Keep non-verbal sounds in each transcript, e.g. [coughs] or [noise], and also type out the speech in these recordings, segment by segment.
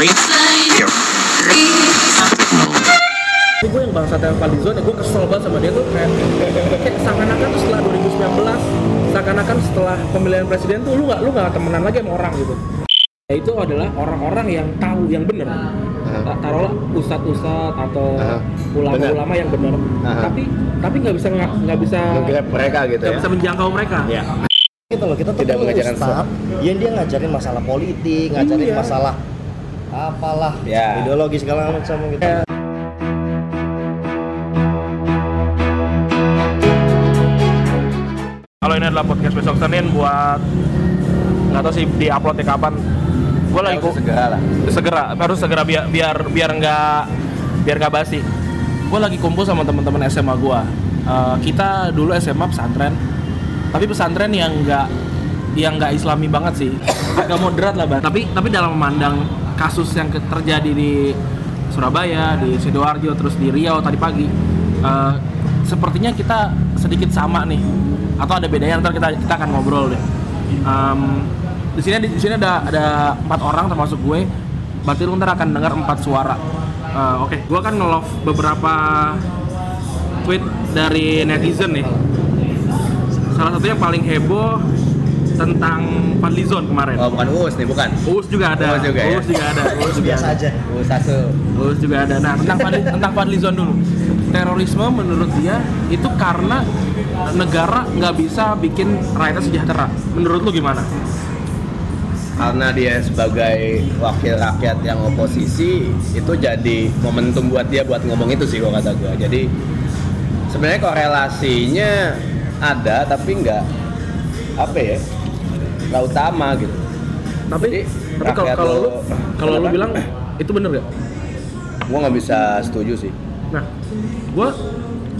Ini gue yang bangsa yang Fadlizon ya gue kesel banget sama dia tuh kayak, kayak seakan-akan tuh setelah 2019 seakan-akan setelah pemilihan presiden tuh lu nggak lu nggak temenan lagi sama orang gitu. Ya itu adalah orang-orang yang tahu yang benar Aha. taruhlah ustadz-ustadz atau ulama-ulama yang benar tapi tapi nggak bisa nggak nggak bisa Nge-grab mereka gitu nggak ya? bisa menjangkau mereka. Iya. gitu loh kita tuh Tidak mengajarkan ustad yang dia ngajarin masalah politik ngajarin Iya. masalah apalah Ya. ideologi segala macam gitu Ya. Kalau ini adalah podcast besok Senin buat nggak tahu sih di uploadnya kapan. Gue lagi Harus segera lah segera harus segera biar biar biar nggak biar nggak basi. Gue lagi kumpul sama teman-teman SMA gue. kita dulu SMA pesantren, tapi pesantren yang nggak yang nggak Islami banget sih, agak moderat lah bang. Tapi tapi dalam memandang kasus yang terjadi di Surabaya, di sidoarjo, terus di Riau tadi pagi, eh, sepertinya kita sedikit sama nih, atau ada bedanya? Ntar kita kita akan ngobrol deh. Em, di sini di sini ada ada empat orang termasuk gue. Berarti lu akan dengar empat suara. Eh, oke gue kan nge-love beberapa tweet dari netizen nih. Salah satu yang paling heboh tentang Fadlizon kemarin. Oh bukan Uus nih, bukan. Uus juga ada. Uus juga ya? Uus juga ada Uus juga biasa ada. aja. Uus Asu Uus juga ada. Nah tentang Fadli, tentang Fadlizon dulu. Terorisme menurut dia itu karena negara nggak bisa bikin rakyatnya sejahtera. Menurut lu gimana? Karena dia sebagai wakil rakyat yang oposisi itu jadi momentum buat dia buat ngomong itu sih gua kata gua. Jadi sebenarnya korelasinya ada tapi nggak apa ya nggak utama gitu. Tapi Jadi, tapi kalau kalau lu lo- kalau lu bilang itu bener gak gua nggak bisa setuju sih. Nah, gue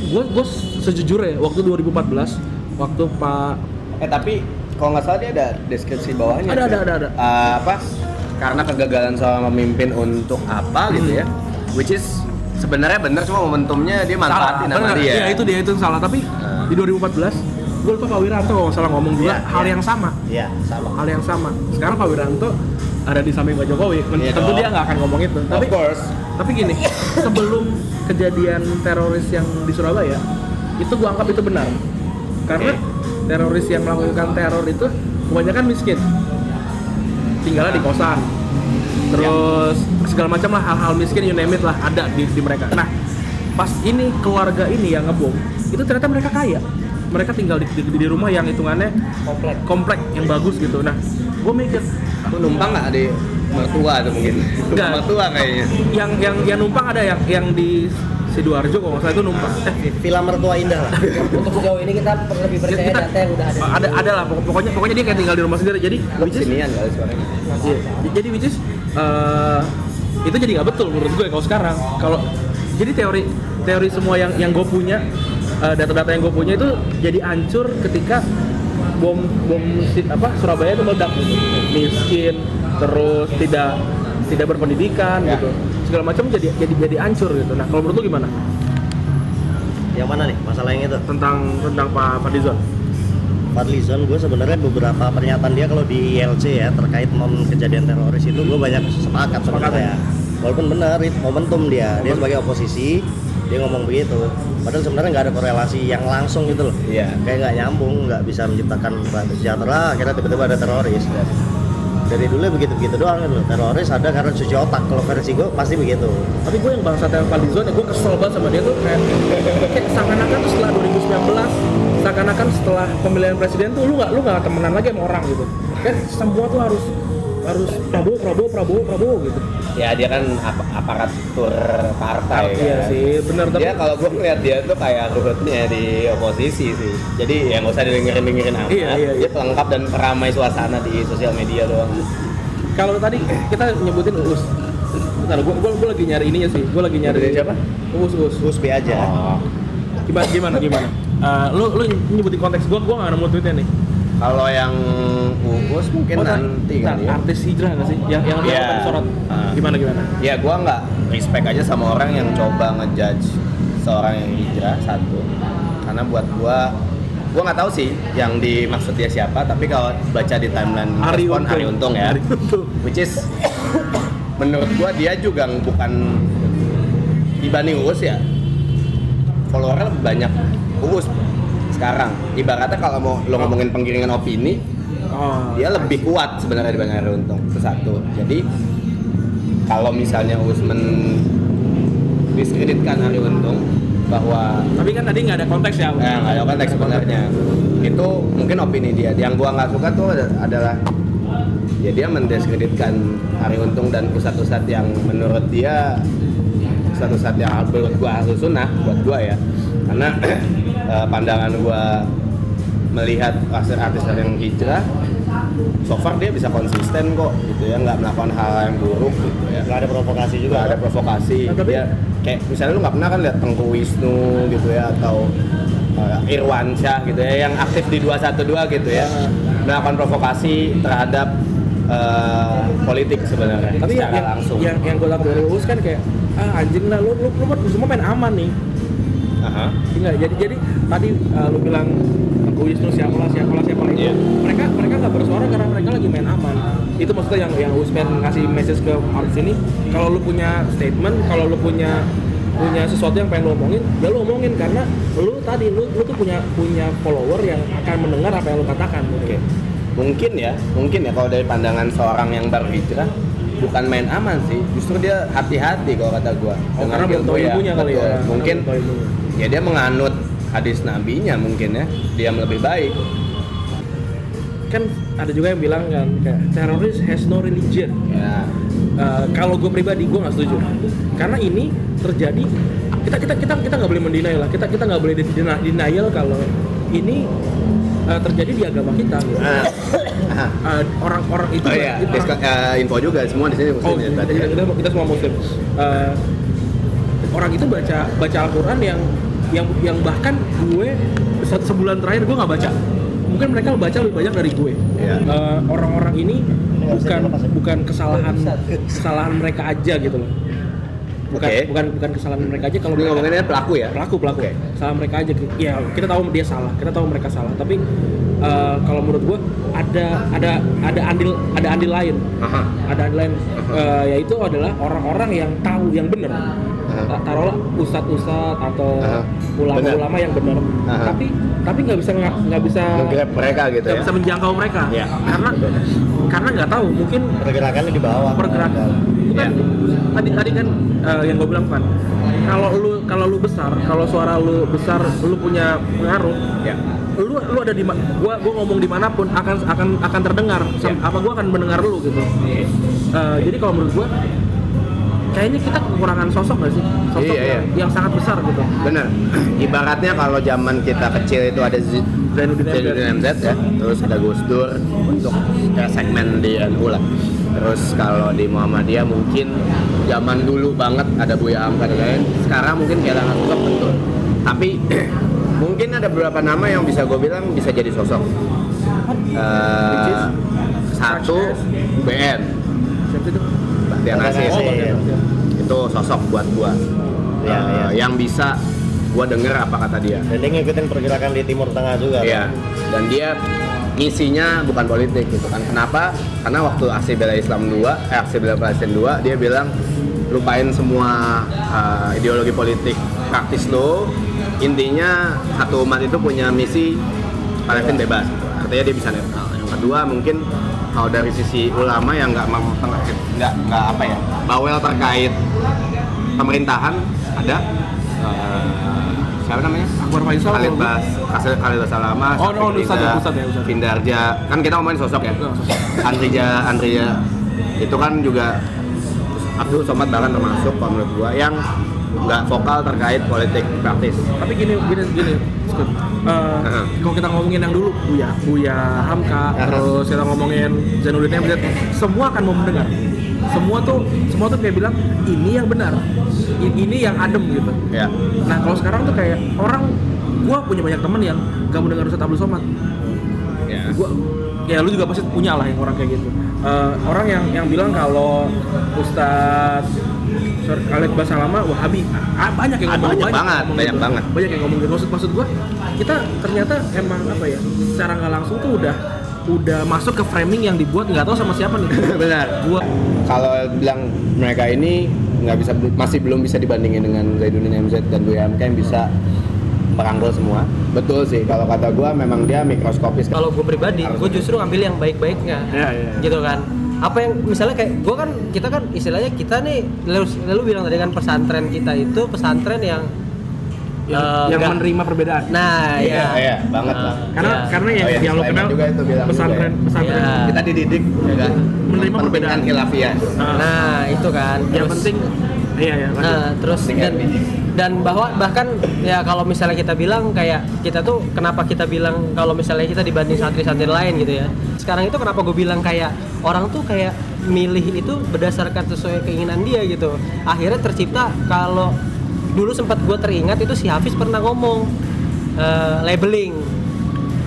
gue gue sejujurnya waktu 2014 waktu Pak eh tapi kalau nggak salah dia ada deskripsi bawahnya Ada, ada, ada, ada. Eh, apa? Karena kegagalan seorang pemimpin untuk apa gitu ya. Which is sebenarnya bener cuma momentumnya dia manfaatin sama bener. dia. Iya, itu dia itu salah. Tapi Nah. di 2014 gue lupa Pak Wiranto kalau salah ngomong juga Iya, hal iya. yang sama, iya sama hal yang sama. Sekarang Pak Wiranto ada di samping Pak Jokowi, Iya tentu dong. dia nggak akan ngomong itu. Tapi of course tapi gini, sebelum kejadian teroris yang di Surabaya, itu gue anggap itu benar. Karena teroris yang melakukan teror itu kebanyakan miskin. Tinggalnya di kosan. Terus segala macam lah hal-hal miskin you name it lah ada di, di mereka. Nah, pas ini keluarga ini yang ngebom, itu ternyata mereka kaya. Mereka tinggal di, di, di rumah yang hitungannya komplek. komplek yang bagus gitu. Nah, gue mikir Lu numpang nggak di mertua tuh mungkin? Nggak. mertua kayaknya. Yang yang yang numpang ada yang yang di sidoarjo kalau nggak salah itu numpang. Eh, villa mertua indah lah. [laughs] Untuk sejauh ini kita lebih percaya Kita- data yang udah ada. ada ada lah. Pokok- pokoknya pokoknya dia kayak tinggal di rumah sendiri. Jadi which is, kesinian kali suaranya. Iya, jadi which is eh, itu jadi nggak betul menurut gue kalau sekarang. Kalau jadi teori teori semua yang yang gue punya eh, data-data yang gue punya itu jadi hancur ketika bom bom apa Surabaya itu meledak gitu. miskin terus tidak tidak berpendidikan Ya. gitu. Segala macam jadi jadi jadi hancur gitu. Nah kalau menurut lu gimana? Yang mana nih? Masalah yang itu? Tentang tentang Pak Fadlizon. Fadlizon gue sebenarnya beberapa pernyataan dia kalau di ILC ya terkait momen kejadian teroris itu gue banyak sepakat Sepakat sebenarnya walaupun benar itu momentum dia. Dia sebagai oposisi dia ngomong begitu. Padahal sebenarnya nggak ada korelasi yang langsung gitu loh. Iya. Kayak nggak nyambung nggak bisa menciptakan bahan sejahtera akhirnya tiba-tiba ada teroris. Dari dulu begitu begitu doang loh. Teroris ada karena cuci otak. Kalau versi gue pasti begitu. Tapi gue yang bangsa yang Fadlizon ya gue kesel banget sama dia tuh kayak, kayak seakan-akan tuh setelah 2019 seakan-akan setelah pemilihan presiden tuh lu nggak lu nggak temenan lagi sama orang gitu. Kan semua tuh harus harus Prabowo Prabowo Prabowo Prabowo gitu ya dia kan ap- aparatur partai iya kan. sih bener tapi dia kalau gue ngeliat dia tuh kayak ruhutnya di oposisi sih jadi ya nggak usah dengerin dengerin amat Iya, iya, iya. dia pelengkap dan peramai suasana di sosial media doang kalau tadi kita nyebutin Uus Bentar, gue, gue, lagi nyari ininya sih, gue lagi nyari Nyebutin siapa? Uus, Uus Usbi aja oh. Gimana, gimana, gimana? [laughs] Eh, lu, lu nyebutin konteks gue, gue gak nemu tweetnya nih kalau yang uus mungkin Oh, nanti kali ya artis hijrah gak sih? Yang, yang yeah. sorot Ah. Gimana, gimana? ya gue nggak respect aja sama orang yang coba ngejudge seorang yang hijrah satu karena buat gue gue nggak tahu sih yang dimaksud dia siapa tapi kalau baca di timeline Ari respon Untung. Ari Untung ya Ari Untung. which is menurut gua dia juga bukan dibanding Uus ya follower lebih banyak Uus sekarang ibaratnya kalau mau lo ngomongin penggiringan opini Oh. dia lebih kuat sebenarnya dibanding Ari Untung itu satu jadi kalau misalnya Uus mendiskreditkan Ari Untung bahwa Tapi kan tadi nggak ada konteks ya. Eh, nggak ada konteks sebenarnya. Itu mungkin opini dia. Yang gua nggak suka tuh ada- adalah ya dia mendiskreditkan Ari Untung dan pusat-pusat yang menurut dia pusat-pusat yang menurut gua harus sunnah buat gua ya. Karena [clears throat] eh, pandangan gua melihat artis-artis yang hijrah so far dia bisa konsisten kok gitu ya. Nggak melakukan hal yang buruk gitu ya. Nggak ada provokasi juga juga ada provokasi. Nah, tapi- dia kayak misalnya lu nggak pernah kan lihat Tengku Wisnu gitu ya atau uh, Irwansyah gitu ya yang aktif di 212 gitu ya. Melakukan provokasi terhadap uh, politik sebenarnya Tapi yang, secara yang, langsung. yang, yang gue tangkap dari Uus kan kayak ah anjing lah lu lu lu, lu semua main aman nih. Aha. Enggak, jadi jadi tadi uh, lu bilang Tengku Wisnu siapa lah siapa lah siapa lah itu Iya. mereka mereka nggak bersuara karena mereka lagi main aman itu maksudnya yang yang Usman ngasih message ke artis ini kalau lu punya statement kalau lu punya punya sesuatu yang pengen lu omongin ya lu omongin karena lu tadi lu lu tuh punya punya follower yang akan mendengar apa yang lu katakan Oke. Mungkin ya, mungkin ya kalau dari pandangan seorang yang baru hijrah bukan main aman sih, justru dia hati-hati kalau kata gua. Oh, karena belum tahu ya, ilmunya kali ya. Mungkin ya dia menganut hadis nabinya mungkin ya, dia lebih baik. kan ada juga yang bilang kan kayak teroris has no religion Ya. Uh, kalau gue pribadi gue nggak setuju karena ini terjadi kita kita kita kita nggak boleh mendenial lah kita kita nggak boleh denial kalau ini uh, terjadi di agama kita gitu. Uh, orang-orang itu Oh iya, itu diska- eh, info juga semua di sini Oh, muslim ya, tadi. kita, kita, semua muslim. Uh, orang itu baca baca Al-Quran yang yang yang bahkan gue satu sebulan terakhir gue nggak baca. Mungkin mereka baca lebih banyak dari gue. Iya. Uh, orang-orang ini Nggak bisa bukan ya? bukan kesalahan kesalahan mereka aja gitu loh. Bukan Oke. bukan bukan kesalahan mereka aja kalau mereka ngomonginnya pelaku ya? pelaku pelaku. Oke. salah mereka aja ya kita tahu dia salah. Kita tahu mereka salah. Tapi uh, kalau menurut gua ada ada ada andil ada andil lain. Aha. ada andil lain. Uh, yaitu adalah orang-orang yang tahu yang benar. Taruhlah ustadz-ustadz atau Aha. ulama-ulama yang benar. Tapi tapi nggak bisa nggak bisa mereka gitu nggak ya. bisa menjangkau mereka. Iya. karena karena nggak tahu. Mungkin pergerakannya di bawah. Pergerakan itu kan tadi tadi kan eh, yang gue bilang kan kalau lu kalau lu besar kalau suara lu besar lu punya pengaruh Ya. lu lu ada di gua gua ngomong di mana pun akan akan akan terdengar Ya. apa gua akan mendengar lu gitu Iya. Eh, jadi kalau menurut gua kayaknya kita kekurangan sosok gak sih sosok Iya, iya. yang, yang sangat besar gitu Bener. Ibaratnya kalau zaman kita kecil itu ada Zainuddin MZ. Zainuddin MZ ya, terus ada Gus Dur untuk ya, segmen di NU lah. Terus kalau di Muhammadiyah mungkin zaman dulu banget ada Buya Hamka dan lain. Sekarang mungkin kehilangan sosok betul. Tapi [clears throat] mungkin ada beberapa nama yang bisa gue bilang bisa jadi sosok. Eh, satu BN, siapa itu Bahtiar Nasir. Itu sosok buat gua. Iya, Eh, iya. yang bisa gua denger apa kata dia. dan dia ngikutin pergerakan di timur tengah juga Iya. kan? Dan dia misinya bukan politik gitu kan. Kenapa? Karena waktu aksi bela Islam 2, eh aksi bela Palestina 2, dia bilang lupain semua uh, ideologi politik praktis lo. Intinya satu umat itu punya misi Palestina bebas. Gitu. Artinya dia bisa netral. Yang kedua mungkin kalau dari sisi ulama yang nggak nggak nggak apa ya bawel terkait pemerintahan ada eh, siapa namanya Akbar Faisal Khalid Bas Khalid Khalid Basalama Oh, oh, Rida, Ustadz ya, Ustadz. Findarja kan kita ngomongin sosok ya Oh, sosok. Andrija Andrija itu kan juga Abdul Somad bahkan termasuk kalau menurut gua yang nggak vokal terkait politik praktis tapi gini gini gini. Eh, Heeh. kalau kita ngomongin yang dulu Buya Buya Hamka Heeh. terus kita ngomongin Zainuddin MZ semua akan mau mendengar semua tuh semua tuh kayak bilang ini yang benar. Ini yang adem gitu. Ya nah kalau sekarang tuh kayak orang gua punya banyak temen yang gak mau dengar Ustadz Abdul Somad. Ya gua ya lu juga pasti punya lah yang orang kayak gitu. Eh, orang yang yang bilang kalau Ustadz Khalid Basalama Wahabi ah, banyak yang Ah, ngomong banyak banget, ngomong banyak gitu. banget. banyak yang ngomong gitu. Maksud maksud gua kita ternyata emang apa ya secara nggak langsung tuh udah udah masuk ke framing yang dibuat nggak tahu sama siapa nih. [laughs] Benar. Gua Kalau bilang mereka ini nggak bisa masih belum bisa dibandingin dengan Zainuddin MZ dan WMK yang bisa merangkul semua. Betul sih. Kalau kata gua memang dia mikroskopis. Kalau gue pribadi, gue justru ngambil yang baik-baiknya. Iya, iya. Gitu kan. Apa yang misalnya kayak gue kan kita kan istilahnya kita nih lalu, lalu bilang tadi kan pesantren kita itu pesantren yang yang, eh, yang menerima perbedaan. Nah, Iya, ya. iya, banget Nah, lah. Karena iya. karena yang Oh, iya, yang lo kenal juga itu bilang pesantren juga pesantren Iya. Kita dididik ya kan? Menerima perbedaan. Khilafiyah. Nah, Nah, itu kan. yang Terus- penting iya ya. Nah, terus dan, dan bahwa bahkan ya kalau misalnya kita bilang kayak kita tuh kenapa kita bilang kalau misalnya kita dibanding santri-santri lain gitu ya. Sekarang itu kenapa gue bilang kayak orang tuh kayak milih itu berdasarkan sesuai keinginan dia gitu. Akhirnya tercipta kalau dulu sempat gue teringat itu si Hafiz pernah ngomong eh, labeling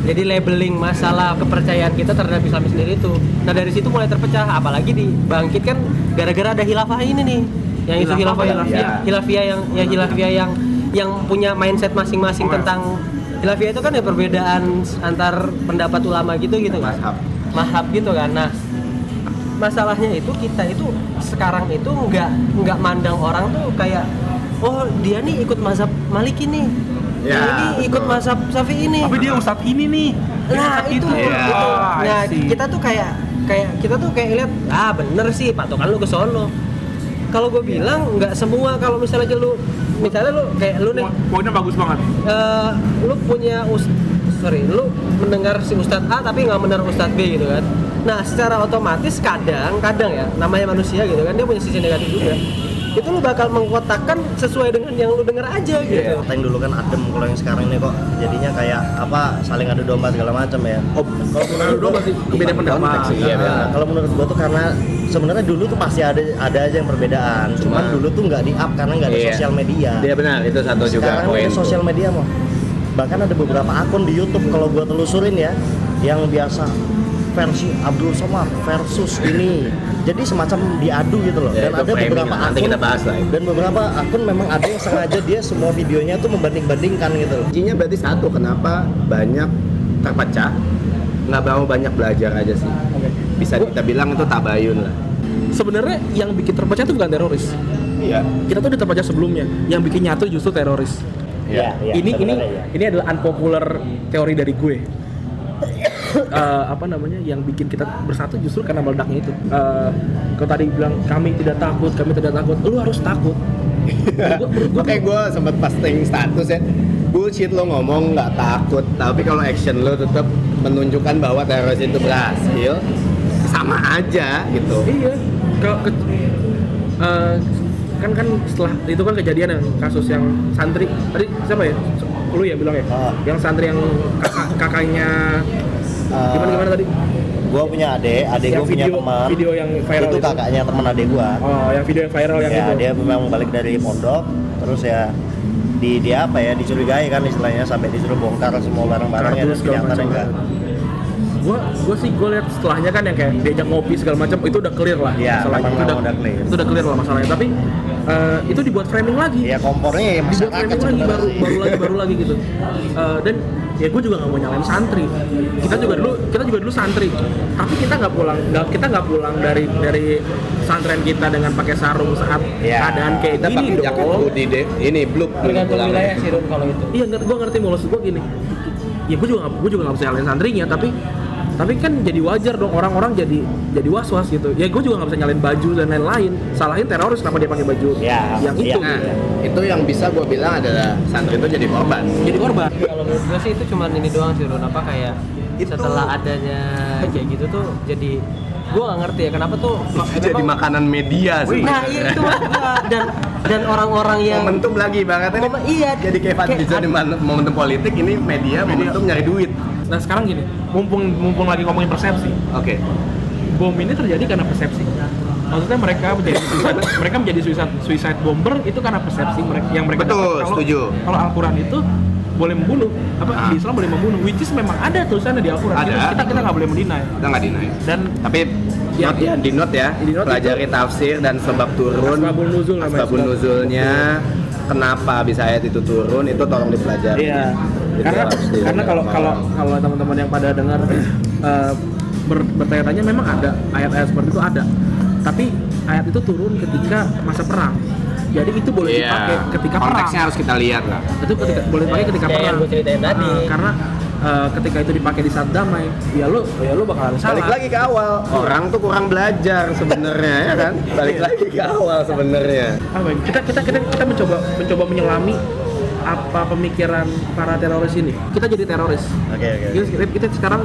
jadi labeling masalah kepercayaan kita terhadap Islam sendiri itu. Nah dari situ mulai terpecah, apalagi dibangkitkan gara-gara ada hilafah ini nih, yang isu Hilafah, hilafiyah. hilafiyah yang ya hilafiyah yang yang punya mindset masing-masing ya. tentang hilafiyah itu kan ya perbedaan antar pendapat ulama gitu gitu kan. Mazhab gitu kan. Nah masalahnya itu kita itu sekarang itu nggak nggak mandang orang tuh kayak oh dia nih ikut mazhab Maliki nih. Ya, Yang ini ikut mazhab Syafi'i ini Tapi dia ustadz ini nih. nah itu, Iya. itu. Ah, I nah kita tuh kayak kayak kita tuh kayak lihat ah bener sih patokan lu ke sono kalau gue bilang nggak semua kalau misalnya aja lu misalnya lu kayak lu nih Po- Poinnya bagus banget. eh, lu punya us sorry lu mendengar si Ustadz A tapi nggak mendengar Ustadz B gitu kan nah secara otomatis kadang kadang ya namanya manusia gitu kan dia punya sisi negatif juga itu lu bakal mengkotakkan sesuai dengan yang lu denger aja gitu Kata yang dulu kan adem kalau yang sekarang ini kok jadinya kayak apa saling adu domba segala macam ya. Oh, kalau menurut gua masih beda pendapat. Sih, iya, Nah, kalau menurut gua tuh karena sebenarnya dulu tuh pasti ada ada aja yang perbedaan. Cuman Cuma- dulu tuh nggak di up karena nggak ada Iya. sosial media. Dia benar, itu satu juga Sekarang ada sosial media mau. Bahkan ada beberapa akun di YouTube kalau gua telusurin ya yang biasa versi Abdul Somad versus ini. Jadi semacam diadu gitu loh. Ya, Dan ada framing. beberapa Nanti akun kita bahas lah dan beberapa akun memang ada yang sengaja dia semua videonya tuh membanding-bandingkan gitu loh. Kuncinya berarti satu, kenapa banyak terpecah? Nggak mau banyak belajar aja sih. Bisa kita bilang itu tabayun lah. Sebenarnya yang bikin terpecah itu bukan teroris. Iya. Kita tuh udah terpecah sebelumnya. Yang bikin nyatu justru teroris. Iya, iya, ini ini iya. ini adalah unpopular teori dari gue. Eh, apa namanya yang bikin kita bersatu justru karena meledaknya itu. Eh, kalau tadi bilang kami tidak takut, kami tidak takut, lu harus takut. Makanya gue sempet posting status ya Bullshit lo ngomong nggak takut Tapi kalau action lo tetap menunjukkan bahwa teroris itu berhasil Sama aja gitu Iya. Kalau ke, eh, kan kan setelah itu kan kejadian yang kasus yang santri tadi siapa ya? Lu ya bilang ya? Ah. Yang santri yang kakak kakaknya Eh, gimana gimana tadi? Gua punya adik, adik gua punya teman. video yang viral itu itu. kakaknya teman adik gua. Oh, yang video yang viral yang ya, itu. dia memang balik dari pondok, terus ya di dia apa ya dicurigai kan istilahnya sampai disuruh bongkar semua barang-barangnya dan ternyata enggak. Gua gua sih gua lihat setelahnya kan yang kayak diajak ngopi segala macam itu udah clear lah Iya, masalahnya. Itu udah, udah clear. Itu udah clear lah masalahnya. Tapi eh, itu dibuat framing lagi. Ya kompornya ya dibuat framing lagi baru sih. baru lagi baru lagi gitu Eh, dan ya gue juga nggak mau nyalain santri kita juga dulu kita juga dulu santri tapi kita nggak pulang nggak kita nggak pulang dari dari pesantren kita dengan pakai sarung saat Ya. keadaan kayak Kita gini dong hoodie deh Ini blue tergantung wilayah sih kalau itu iya gue ngerti maksud gue gini ya gue juga gue juga nggak bisa nyalain santrinya tapi tapi kan jadi wajar dong orang-orang jadi jadi was was gitu. Ya gue juga nggak bisa nyalain baju dan lain-lain. Salahin teroris kenapa dia pakai baju Ya, yang iya. itu Nah, itu yang bisa gue bilang adalah santri itu jadi korban. Jadi korban. Kalau menurut gue sih itu cuman ini doang sih Ron apa kayak setelah adanya kayak gitu tuh jadi gue gak ngerti ya kenapa tuh Jadi memang- makanan media sih nah iya itu dan dan orang-orang yang Momentum lagi banget ini. Iya Jadi kayak Fadli kayak Zon di momentum politik ini media, momentum nyari duit nah sekarang gini mumpung mumpung lagi ngomongin persepsi Oke bom ini terjadi karena persepsi. Maksudnya mereka menjadi suicide, [coughs] mereka menjadi suicide, suicide bomber itu karena persepsi mereka yang mereka Betul, dapat. Kalau- setuju. Kalau Al-Quran itu boleh membunuh, apa Ah. di Islam boleh membunuh, which is memang ada tulisannya di Al-Quran. Ada. Kita kita kita nggak boleh mendinai. Kita nggak deny Dan Tapi Ya, note ya, di note ya, Di note pelajari tafsir dan sebab turun, Asbabun nuzul asbabun sebab- nuzulnya, kenapa bisa ayat itu turun, itu tolong dipelajari. Iya. Karena di- karena kalau kalau kalau teman-teman yang pada dengar eh, ber- bertanya-tanya memang ada. Ayat-ayat seperti itu ada. Tapi ayat itu turun ketika masa perang. Jadi itu boleh dipakai ketika perang. Iya. konteksnya harus kita lihat lah. Itu ketika boleh dipakai ketika yang perang. ceritain tadi. Eh, karena eh, ketika itu dipakai di saat damai ya lu ya lu bakalan salah balik lagi ke awal. Orang tuh kurang belajar sebenarnya ya kan? Balik lagi ke awal sebenarnya. Ya? kita kita kita kita mencoba mencoba menyelami apa pemikiran para teroris ini kita jadi teroris Oke oke. kita, kita, kita sekarang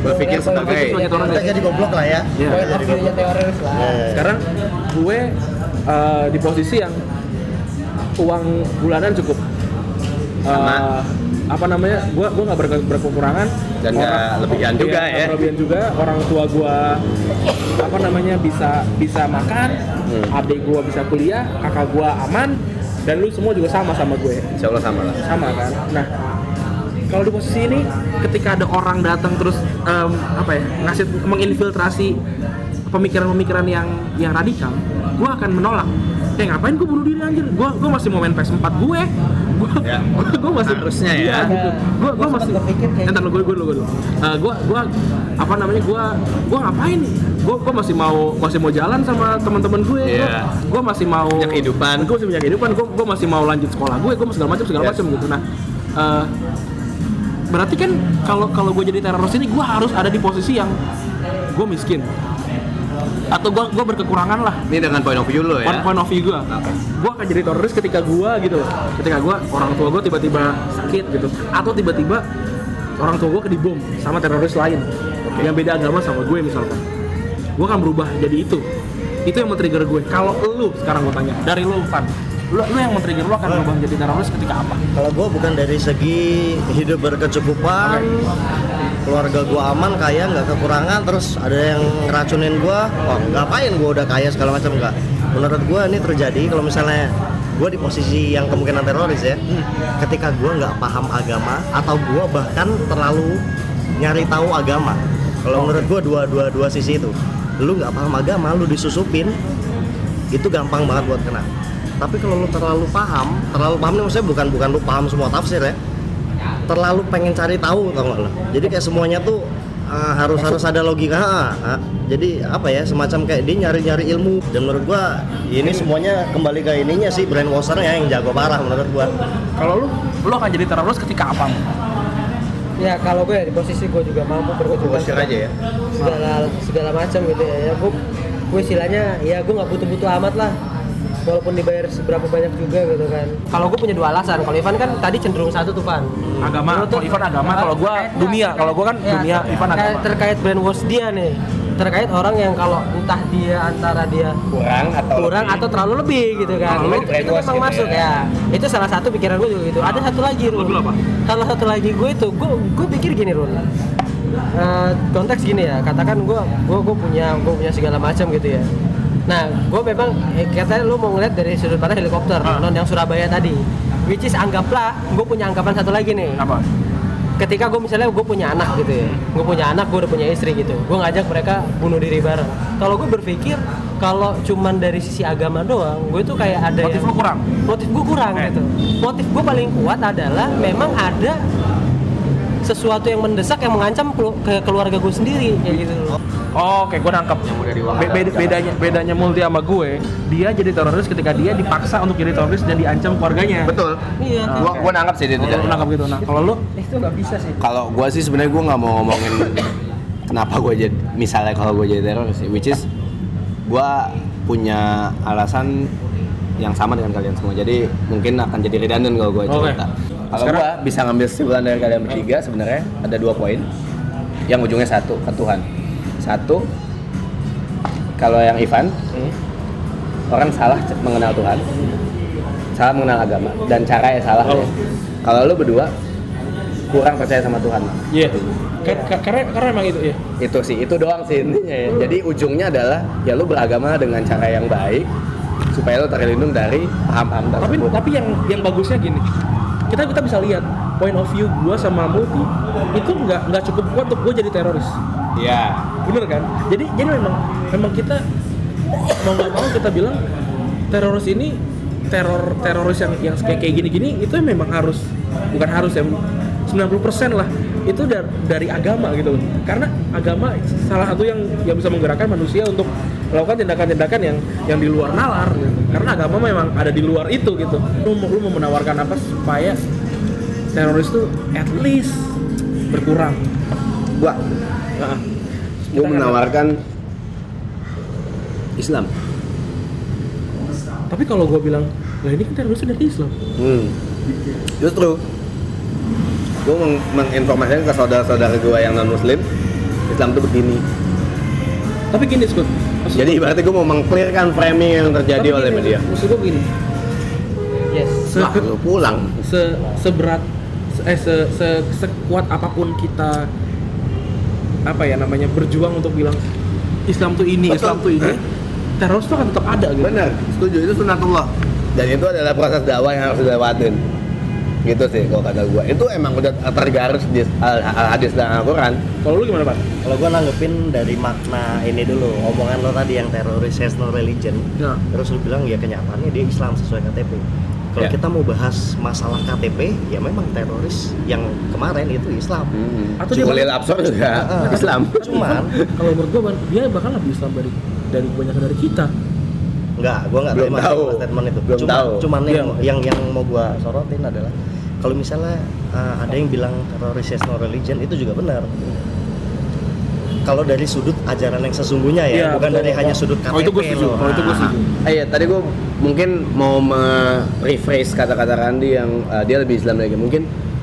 berpikir sebagai sebagai teroris Kita jadi goblok lah ya. Iya. Point of view-nya teroris lah. Ya, ya. sekarang gue eh, di posisi yang uang bulanan cukup Eh, Sama. apa namanya gue gue nggak ber- berkekurangan Dan nggak lebihan juga Iya, nggak ya. berlebihan juga orang tua gue apa namanya bisa bisa makan Hmm. adik gue bisa kuliah kakak gue aman dan lu semua juga sama sama gue. Insya Allah sama lah. Sama kan? Nah kalau di posisi ini ketika ada orang datang terus em, apa ya ngasih menginfiltrasi pemikiran-pemikiran yang yang radikal gue akan menolak. Eh ngapain gue bunuh diri anjir? Gue gue masih mau main PS4 gue. Gue Ya. [laughs] gue masih Harusnya ya. Gitu. Gue gue masih kayak entar lu gue gue lu gue gue gue apa namanya gue gue ngapain gue gue masih mau masih mau jalan sama teman-teman gue. Iya. gue masih mau Punya kehidupan. gue masih punya kehidupan. Gue gue masih mau lanjut sekolah gue gue segala macam segala Yes. macam gitu. Nah eh, berarti kan kalau kalau gue jadi teroris ini gue harus ada di posisi yang gue miskin. Atau gue gue berkekurangan lah. Ini dengan point of view lo ya. Point of view gue gue akan jadi teroris ketika gue gitu loh. Ketika gue orang tua gue tiba-tiba sakit gitu. Atau tiba-tiba orang tua gue kedibom sama teroris lain. Yang beda agama sama gue misalkan gue akan berubah jadi itu. Itu yang men-trigger gue. Kalau lu sekarang gue tanya dari lu Van lu, lu yang men-trigger lu akan berubah menjadi teroris ketika apa? Kalau gue bukan dari segi hidup berkecukupan, keluarga gue aman, kaya, nggak kekurangan, terus ada yang ngeracunin gue, wah ngapain gue udah kaya segala macam nggak. Menurut gue ini terjadi kalau misalnya gue di posisi yang kemungkinan teroris ya, ketika gue nggak paham agama atau gue bahkan terlalu nyari tahu agama. Kalau menurut gue dua dua dua sisi itu, lu nggak paham agama, lu disusupin, itu gampang banget buat kena. Tapi kalau lu terlalu paham, terlalu paham nih maksudnya bukan bukan lu paham semua tafsir ya. Terlalu pengen cari tahu tau nggak lo? Jadi kayak semuanya tuh uh, harus harus ada logika. Ha, ha. Jadi apa ya semacam kayak dia nyari-nyari ilmu. Dan menurut gua ini semuanya kembali ke ininya sih brainwashernya yang jago parah menurut gua. kalau lu lu akan jadi teroris ketika apa Ya kalau gue di posisi gue juga mampu berkecukupan Fokusir aja ya segala segala macam gitu ya. Ya gue gue istilahnya ya gue nggak butuh-butuh amat lah. Walaupun dibayar seberapa banyak juga gitu kan. Kalau gue punya dua alasan. Kalau Ivan kan tadi cenderung satu tuh Van. agama kalau Ivan agama kalau gue dunia kalau gue kan Ya, dunia Ivan terkait, agama terkait brainwash dia nih. Terkait orang yang kalau entah dia antara dia kurang atau kurang lebih. atau terlalu lebih gitu kan. Itu, itu brainwash memang gitu masuk ya. ya. Itu salah satu pikiran gue juga gitu. Ada satu lagi Rul. Lu apa? Salah satu lagi gue itu gue gue pikir gini Rul. Eh, konteks gini ya, katakan gue gue gue punya gue punya segala macam gitu ya. Nah, gue memang eh, katanya lu mau ngeliat dari sudut pandang helikopter, Ah. non yang Surabaya tadi. Which is anggaplah gue punya anggapan satu lagi nih apa ketika gue misalnya gue punya anak gitu ya gue punya anak gue udah punya istri gitu gue ngajak mereka bunuh diri bareng kalau gue berpikir kalau cuman dari sisi agama doang gue tuh kayak ada Motif yang- kurang? motif gue kurang Eh. gitu motif gue paling kuat adalah memang ada sesuatu yang mendesak yang mengancam ke keluarga gue sendiri kayak gitu loh. Oh, Oke, gue nangkep. Be- beda- bedanya bedanya multi sama gue, dia jadi teroris ketika dia dipaksa untuk jadi teroris dan diancam keluarganya. betul Iya. gua gua nangkap sih itu Lu nangkep gitu. Nah, kalau lu Itu nggak bisa sih. kalau gua sih sebenarnya gua nggak mau ngomongin kenapa gua jadi misalnya kalau gua jadi teroris sih, which is gua punya alasan yang sama dengan kalian semua jadi mungkin akan jadi redundant kalau gua Oke. cerita kalau gua bisa ngambil kesimpulan dari kalian bertiga sebenarnya ada dua poin yang ujungnya satu ke Tuhan satu kalau yang Ivan orang salah mengenal Tuhan salah mengenal agama dan cara yang salah Oh. ya. kalau lu berdua kurang percaya sama Tuhan Iya. Ka- Karena karena emang itu ya. itu sih itu doang sih intinya ya jadi ujungnya adalah ya lu beragama dengan cara yang baik supaya lu terlindung dari paham-paham Tapi tersebut tapi yang yang bagusnya gini. Kita kita bisa lihat point of view gua sama Multi itu nggak nggak cukup kuat untuk gua jadi teroris. Iya. Bener kan? Jadi jadi memang memang kita mau nggak mau kita bilang teroris ini teror teroris yang yang kayak kayak gini-gini itu memang harus bukan harus ya 90% lah itu dar- dari agama gitu. Loh karena agama salah satu yang yang bisa menggerakkan manusia untuk melakukan tindakan-tindakan yang yang di luar nalar gitu. karena agama memang ada di luar itu gitu. Lu, mau- lu mau menawarkan apa supaya teroris tuh at least berkurang? Gua, nah, gua menawarkan Islam. tapi kalau gue bilang lah ini kan teroris dari Islam. Hmm. Justru gue meng menginformasikan ke saudara-saudara gue yang non muslim Islam itu begini. tapi gini Maksud Jadi gua- berarti gue mau mengclearkan framing yang terjadi oleh gini, media. maksud gue gini yes se, Lah, lu pulang. se seberat se- eh se, se sekuat apa pun kita apa ya namanya berjuang untuk bilang Islam tuh ini Betul. Islam tuh ini [clears throat] teroris tuh akan tetap ada gitu Benar, setuju itu sunatullah. Dan itu adalah proses dakwah yang harus dilewatin. Gitu sih kalau kata gue. Itu emang udah tergaris di al al hadis dan Al-Quran. kalau lu gimana pak Kalau gua nanggepin dari makna ini dulu, omongan lo tadi yang teroris has no religion. ya Terus lu bilang ya kenyataannya dia Islam sesuai KTP. Kalau Ya. kita mau bahas masalah KTP, ya memang teroris yang kemarin itu Islam. Hmm. Atau dia Julil Absor juga Ah, ah. Islam. Cuman kalau menurut gue dia bahkan lebih Islam dari dari kebanyakan dari kita Enggak, gua enggak Belum terima tahu. statement itu. Belum cuman, tahu. cuman yang, Iya. yang yang mau gua sorotin adalah kalau misalnya uh, ada yang bilang teroris has no religion itu juga benar. Kalau dari sudut ajaran yang sesungguhnya ya, Iya, bukan betul. dari hanya sudut KTP Kalau itu gua setuju, loh. kalau itu gua Nah, setuju. Ah, iya, tadi gue mungkin mau me-rephrase kata-kata Randy yang uh, dia lebih Islam lagi. Mungkin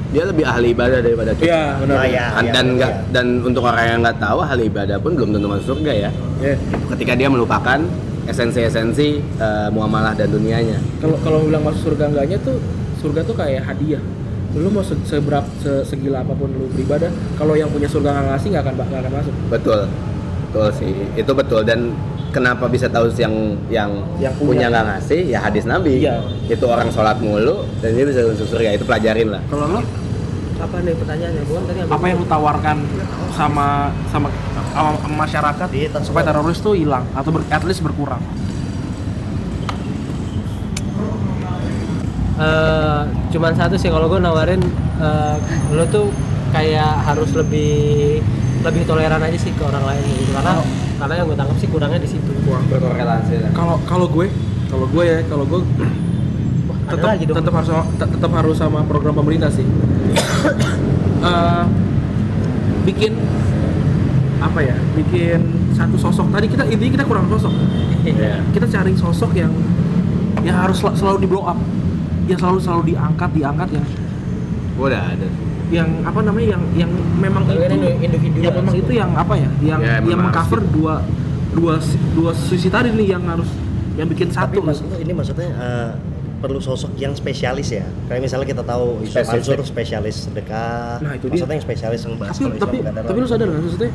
dia lebih ahli ibadah daripada kita. Iya benar Nah, ya. Dan- dan iya. nggak dan untuk orang yang nggak tahu ahli ibadah pun belum tentu masuk surga ya. Iya. Ketika dia melupakan esensi-esensi uh, muamalah dan dunianya. kalau kalau bilang masuk surga enggaknya tuh surga tuh kayak hadiah lu mau se seberap se- segila apa pun lu beribadah kalau yang punya surga nggak ngasih nggak akan nggak akan masuk Betul, betul sih. Itu betul dan kenapa bisa tahu yang yang, Yang punya. nggak ngasih ya hadis Nabi. Iya. Itu orang sholat mulu dan dia bisa masuk surga. Itu pelajarin lah. kalau lo apa nih pertanyaannya bukan tadi apa yang lu tawarkan sama sama, sama masyarakat tas- supaya teroris tuh hilang atau ber, at least berkurang Eh, cuman satu sih kalau gue nawarin eh, lo tuh kayak harus lebih lebih toleran aja sih ke orang lain gitu karena Oh. karena yang gue tangkap sih kurangnya di situ Berkorelasi lah. kalau kalau gue kalau gue ya kalau gue tetap tetap harus tetap harus sama program pemerintah sih [coughs] Eh, bikin apa ya bikin satu sosok tadi kita intinya kita kurang sosok Iya. kita cari sosok yang yang harus sel- selalu di blow up yang selalu selalu diangkat diangkat yang Gua udah ada. yang apa namanya yang yang memang Kalau itu ini individu yang memang itu yang apa ya yang Ya, yang mengcover dua dua dua sisi tadi nih yang harus yang bikin Tapi satu ini maksudnya eh, perlu sosok yang spesialis ya. Kayak misalnya kita tahu Yusuf. Mansur spesialis sedekah. Nah, itu dia. maksudnya yang spesialis yang bahas tapi kalau Islam tapi tapi lu sadar nggak maksudnya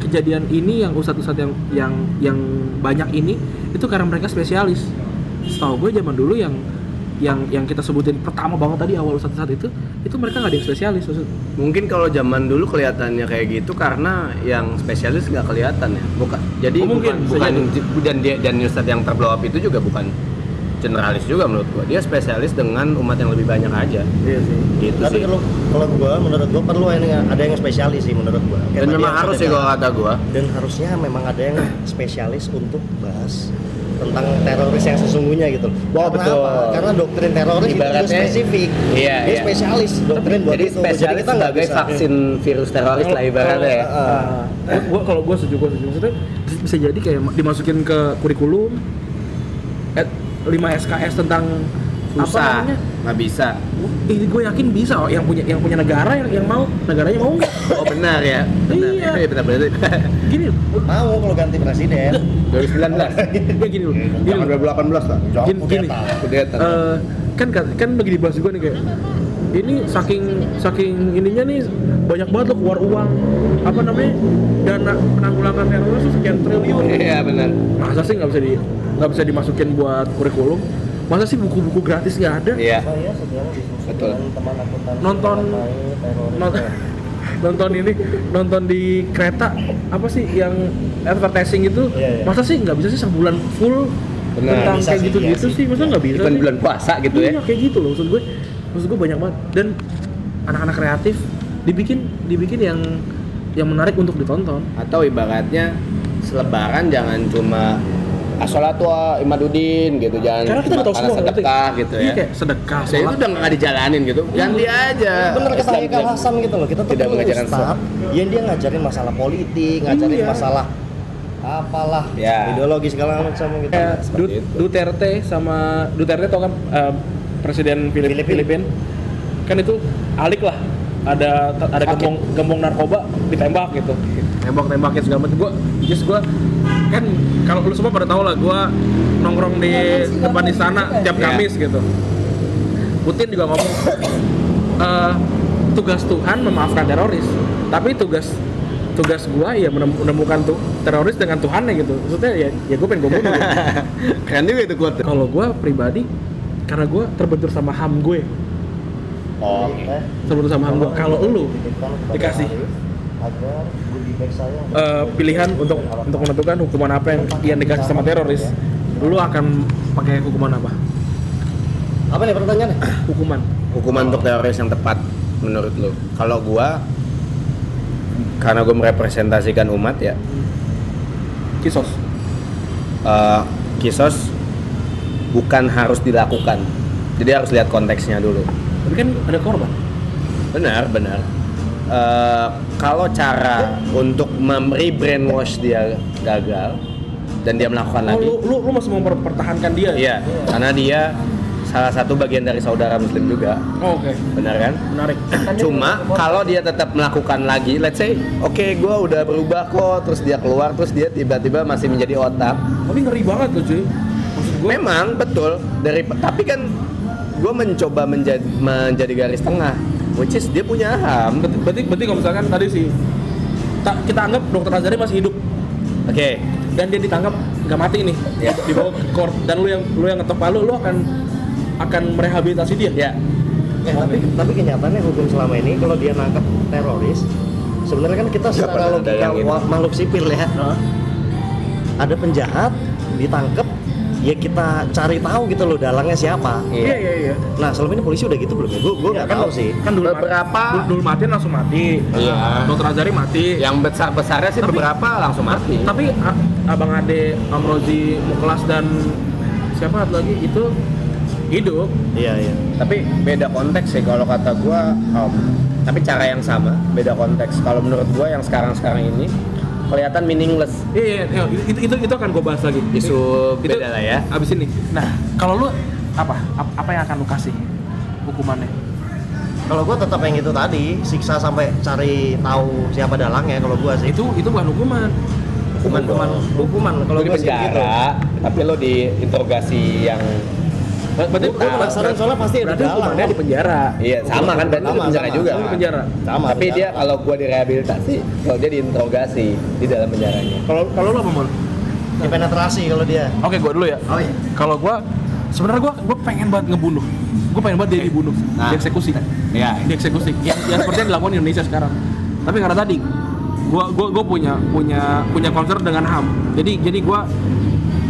kejadian ini yang ustadz-ustadz yang yang yang banyak ini itu karena mereka spesialis setahu gue zaman dulu yang yang yang kita sebutin pertama banget tadi awal ustadz-ustadz itu itu mereka nggak ada yang spesialis maksud Mungkin kalau zaman dulu kelihatannya kayak gitu karena yang spesialis nggak kelihatan ya. Bukan. Jadi Oh, mungkin, bukan bukan dan dia dan Ustadz yang terblow up itu juga bukan generalis juga menurut gua. Dia spesialis dengan umat yang lebih banyak aja. iya sih Gitu Tapi sih. kalau kalau gua menurut gua perlu yang ada yang spesialis sih menurut gua. Kayak Dan memang harus sih sedekah. kalau kata gua. dan harusnya memang ada yang spesialis untuk bahas tentang teroris yang sesungguhnya gitu. Wah, Karena betul. apa? Karena doktrin teroris itu Ibaratnya- spesifik. Iya, Dia iya. spesialis doktrin buat Jadi itu. spesialis kita nggak bisa- vaksin virus teroris lah ibaratnya ya. Gua kalau gue setuju gue setuju maksudnya bisa jadi kayak dimasukin ke kurikulum eh, 5 SKS tentang Susah, nggak bisa. ini gue yakin bisa oh, yang punya yang punya negara yang, yang mau negaranya mau nggak Oh benar ya. Benar. Iya. Iya, benar benar. gini mau kalau ganti presiden. 2019. ya gini loh gini loh 2018 lah. gini, gini. Kudeta. Eh, kan kan kan lagi dibahas juga nih kayak ini saking saking ininya nih banyak banget lo keluar uang apa namanya dana penanggulangan teroris sekian triliun Iya benar. masa sih nggak bisa di nggak bisa dimasukin buat kurikulum masa sih buku-buku gratis nggak ada Iya. Saya Betul. teman Nonton- nonton [laughs] nonton ini nonton di kereta apa sih yang advertising itu Iya, iya. masa sih nggak bisa sih sebulan full Benar, tentang bisa kayak sih, gitu-gitu iya sih, sih. masa nggak bisa sih? bulan puasa gitu ya. Iya kayak gitu loh maksud gue maksud gue banyak banget dan anak-anak kreatif dibikin dibikin yang yang menarik untuk ditonton atau ibaratnya selebaran jangan cuma asolatu imaduddin gitu jangan karena kita tahu semua ngerti? sedekah gitu Iya, ya kayak sedekah saya itu udah nggak dijalanin gitu ganti aja bener kata Haikal Hasan gitu loh kita tidak mengajarkan ustad yang dia ngajarin masalah politik ngajarin Iya. masalah apalah Ya. ideologi segala macam gitu seperti Du- itu. Duterte sama Duterte tau kan eh, presiden Filip Filipin. Filipin kan itu alik lah ada ada Sakit. gembong gembong narkoba ditembak gitu tembak tembakin segala macam gue just gue kan kalau lu semua pada tahu lah gue nongkrong di depan istana tiap Iya. Kamis gitu. Putin juga ngomong eh, tugas Tuhan memaafkan teroris tapi tugas tugas gua ya menem- menemukan tuh teroris dengan Tuhannya gitu. Maksudnya ya ya gue pengen gue bunuh gitu. [laughs] keren juga itu quote kalau gue pribadi karena gue terbentur sama ham gue. Oh terbentur sama ham gue kalau lu dikasih. Eh, pilihan untuk untuk menentukan hukuman apa yang yang dikasih sama teroris lu akan pakai hukuman apa? Apa nih pertanyaannya? [clears throat] Hukuman. Hukuman untuk teroris yang tepat menurut lu. Kalau gua karena gue merepresentasikan umat ya. Kisos. Eh, kisos bukan harus dilakukan. Jadi harus lihat konteksnya dulu. Tapi kan ada korban. Benar benar Eh, kalau cara untuk memberi brainwash dia gagal dan dia melakukan oh, lagi. lu, lu lu masih mempertahankan dia iya karena dia salah satu bagian dari saudara muslim juga. Oh, oke. Benar kan? Menarik. Cuma kalau dia tetap melakukan lagi, let's say, oke gue udah berubah kok, terus dia keluar, terus dia tiba-tiba masih menjadi otak. tapi ngeri banget tuh cuy. Maksud gue Memang betul. Dari, tapi kan gue mencoba menjadi menjadi garis tengah, which is dia punya ham. berarti berarti, berarti kalau misalkan tadi sih ta- kita anggap dokter Azari masih hidup. Oke, dan dia ditangkap nggak mati nih. Ya. dibawa ke court. Dan lu yang lu yang ngetok palu lu akan akan merehabilitasi dia. Ya. Eh, tapi tapi kenyataannya hukum selama ini kalau dia nangkap teroris sebenarnya kan kita secara logika makhluk sipil ya. Hah? ada penjahat ditangkap ya kita cari tahu gitu loh dalangnya siapa. Iya iya iya. Nah selama ini polisi udah gitu belum ya? Gue gue nggak tahu sih. kan dulu Beberapa- dulu, dulu mati langsung mati. Iya. dokter Azari mati. Yang besar besarnya sih Tapi- beberapa langsung mati. tapi A- abang Ade Amrozi Muklas dan siapa satu lagi? Itu hidup. Iya iya. Tapi beda konteks sih kalau kata gua um, tapi cara yang sama beda konteks. Kalau menurut gua yang sekarang sekarang ini kelihatan meaningless. Iya iya, iya, itu, itu itu akan gue bahas lagi. Isu Itu- beda lah ya. abis ini. Nah kalau lu apa? Ap- apa yang akan lu kasih hukumannya? Kalau gue tetap yang itu tadi siksa sampai cari tahu siapa dalangnya kalau gue sih. Itu itu bukan hukuman. Hukuman hukuman hukuman. Kalau di gue sih gitu penjara tapi lo di interogasi yang berarti Bukan, penasaran soalnya pasti ada berarti hukumannya di penjara. Iya sama kan berarti di Sama, penjara sama. juga di kan? penjara. sama tapi ada dia kalau gua direhabilitasi kalau dia diinterogasi di dalam penjaranya. Kalau kalau lu apa mau dipenetrasi kalau dia. Oke gua dulu ya. Oh iya. Kalau gua sebenarnya gua gua pengen banget ngebunuh. Gua pengen banget dia dibunuh. Nah. dieksekusi. Iya. dieksekusi. Yang, yang seperti yang dilakukan di Indonesia sekarang. Tapi karena tadi gua gua gua punya punya punya concern dengan ham jadi jadi gua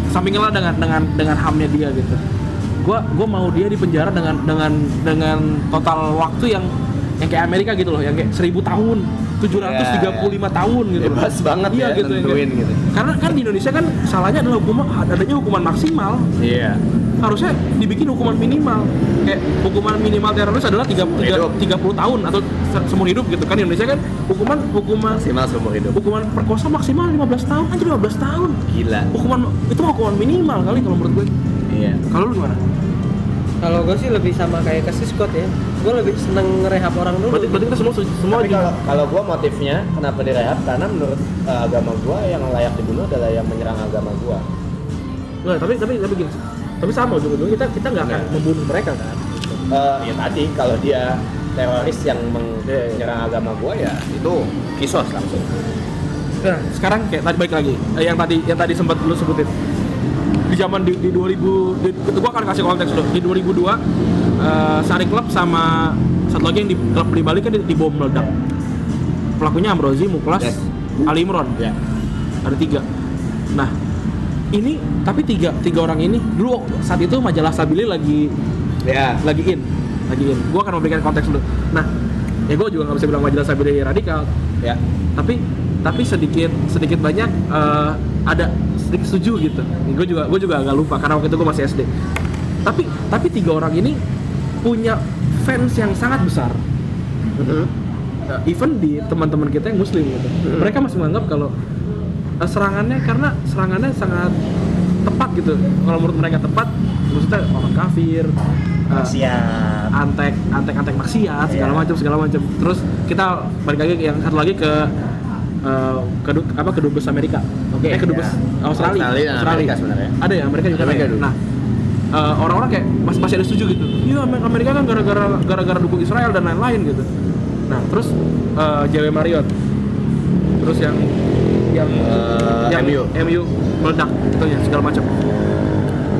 sampingnya dengan dengan dengan hamnya dia gitu gua gua mau dia di penjara dengan dengan dengan total waktu yang yang kayak Amerika gitu loh yang kayak seribu tahun 735 tahun gitu loh. Bebas banget Iya ya, gitu, kayak- gitu. karena kan di Indonesia kan salahnya adalah hukuman adanya hukuman maksimal. Iya. Harusnya dibikin hukuman minimal. Kayak hukuman minimal teroris adalah 3, Hidup. 30 tahun atau se- seumur hidup gitu kan. Di Indonesia kan hukuman hukuman maksimal seumur hidup. hukuman perkosa maksimal 15 tahun aja 15 tahun. Gila. Hukuman itu hukuman minimal kali kalau menurut gue iya. Kalau lu gimana? Kalau gue sih lebih sama kayak ke Siskot ya. Gue lebih seneng ngerehab orang dulu. berarti, berarti kita semua semua tapi juga kalau kalau gua motifnya kenapa direhab? Karena menurut uh, agama gua yang layak dibunuh adalah yang menyerang agama gua. Nggak, tapi tapi tapi gini. Tapi sama ujung-ujungnya kita kita nggak akan Nah. membunuh mereka kan? Eh, ya tadi kalau dia teroris yang menyerang agama gua ya itu kisos langsung. Nah, sekarang kayak tadi baik lagi. Eh, yang tadi yang tadi sempat lu sebutin di zaman di, di 2000 di, gua akan kasih konteks dulu. Di 2002 eh, Sari Club sama satu lagi yang di klub di Bali kan di, di bom meledak. Pelakunya Amrozi Muklas Yes. Ali Imron ya. Ada tiga. Nah ini tapi tiga tiga orang ini dulu saat itu majalah Sabili lagi ya. lagi in lagi in. Gua akan memberikan konteks dulu. Nah ya gue juga nggak bisa bilang majalah Sabiri radikal. Ya. Tapi tapi sedikit sedikit banyak eh, ada sedikit setuju gitu. Gue juga gue juga agak lupa karena waktu itu gue masih SD tapi tapi tiga orang ini punya fans yang sangat besar. Mhm. Uh, even di teman-teman kita yang muslim gitu. Mereka masih menganggap kalau uh, serangannya karena serangannya sangat tepat gitu. Kalau menurut mereka tepat maksudnya orang kafir uh, Siap. antek antek antek maksiat segala Iya. macam segala macam. Terus kita balik lagi yang satu lagi ke uh, ke du- apa ke dubes Amerika Oke, eh ke dubes iya. Australia Australia dan Amerika sebenarnya. ada ya Amerika juga Amerika ada ya? dulu. nah uh, orang-orang kayak masih masih ada setuju gitu iya Amer- Amerika kan gara-gara gara-gara dukung Israel dan lain-lain gitu nah terus uh, JW Marriott terus yang yang Eh, yang MU. MU meledak gitu ya segala macam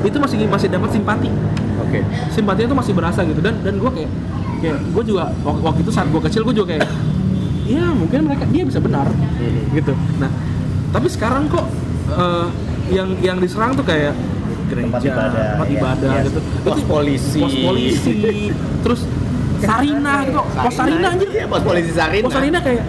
itu masih masih dapat simpati oke simpatinya tuh masih berasa gitu dan dan gue kayak kayak gue juga wak- waktu itu saat gue kecil gue juga kayak iya mungkin mereka dia bisa benar gitu nah tapi sekarang kok eh, yang yang diserang tuh kayak gereja Tempat ibadah, tempat iya. ibadah Iya. gitu Pos Itu- polisi. pos polisi terus Sarina gitu pos Sarina anjir iya pos polisi Sarina pos Sarina kayak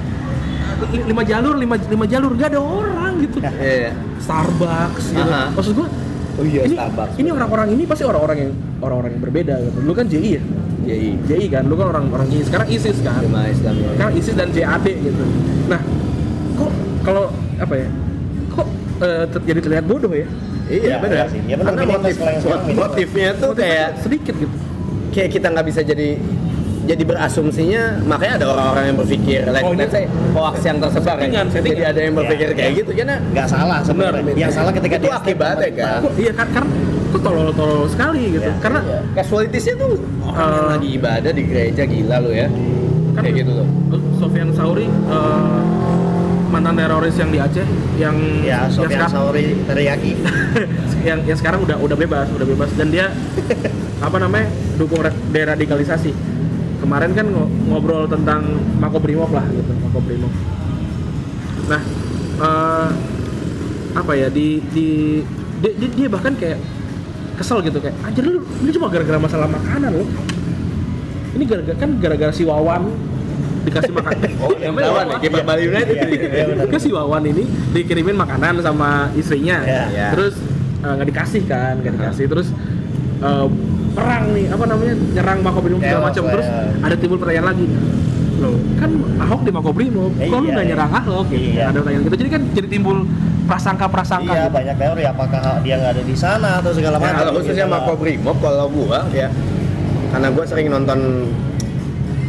li- lima jalur lima lima jalur gak ada orang gitu [laughs] iya Starbucks gitu Aha. maksud gue oh iya ini, Starbucks ini orang-orang ini pasti orang-orang yang orang-orang yang berbeda gitu. Lu kan JI ya? JI JI kan, lu kan orang-orang JI. Sekarang ISIS kan. Jemaah Islam ya. Sekarang ISIS dan JAD gitu. Nah, kok kalau apa ya? Kok ter- jadi terlihat bodoh ya? Iya, benar sih. Ya benar, Karena motif, sekarang minimal. motifnya tuh Motifnya kayak sedikit gitu. kayak kita nggak bisa jadi jadi berasumsinya makanya ada orang-orang yang berpikir like, Oh, let's say hoax yang tersebar ya. Settingan, jadi ada yang berpikir Iya, kayak iya. gitu karena nggak salah sebenarnya Benar. yang salah ketika Itu akibatnya, kan? Iya kan karena kok tolol-tolol sekali gitu. Iya. Karena casualitiesnya tuh orang yang Eh. lagi ibadah di gereja gila lo ya kan kayak gitu loh Sofian Sauri eh, mantan teroris yang di Aceh yang ya yang Sofian sekarang- Sauri teriyaki [laughs] yang yang sekarang udah udah bebas udah bebas dan dia [laughs] apa namanya dukung deradikalisasi kemarin kan ngo- ngobrol tentang makobrimob lah gitu makobrimob nah eh, apa ya di di dia bahkan kayak kesel gitu kayak anjir lu ini cuma gara-gara masalah makanan loh ini gara-gara kan gara-gara si Wawan dikasih makan. [laughs] Oh yang lawan ya kiper Bali United. Iya, iya, ke [laughs] si Wawan ini dikirimin makanan sama istrinya. Iya. Iya. terus eh, nggak dikasih kan nggak dikasih. Terus eh, perang nih apa namanya nyerang Makobrimob segala macam. Terus ada timbul pertanyaan lagi. Loh kan Ahok di Makobrimob Eh, kok lu iya, nggak iya. nyerang Ahok? Gitu Iya. ada pertanyaan gitu. Jadi kan jadi timbul prasangka-prasangka iya gitu. banyak teori apakah dia nggak ada di sana atau segala Nah, macam kalau khususnya Gitu. Makobrimob kalau gua ya. Karena gua sering nonton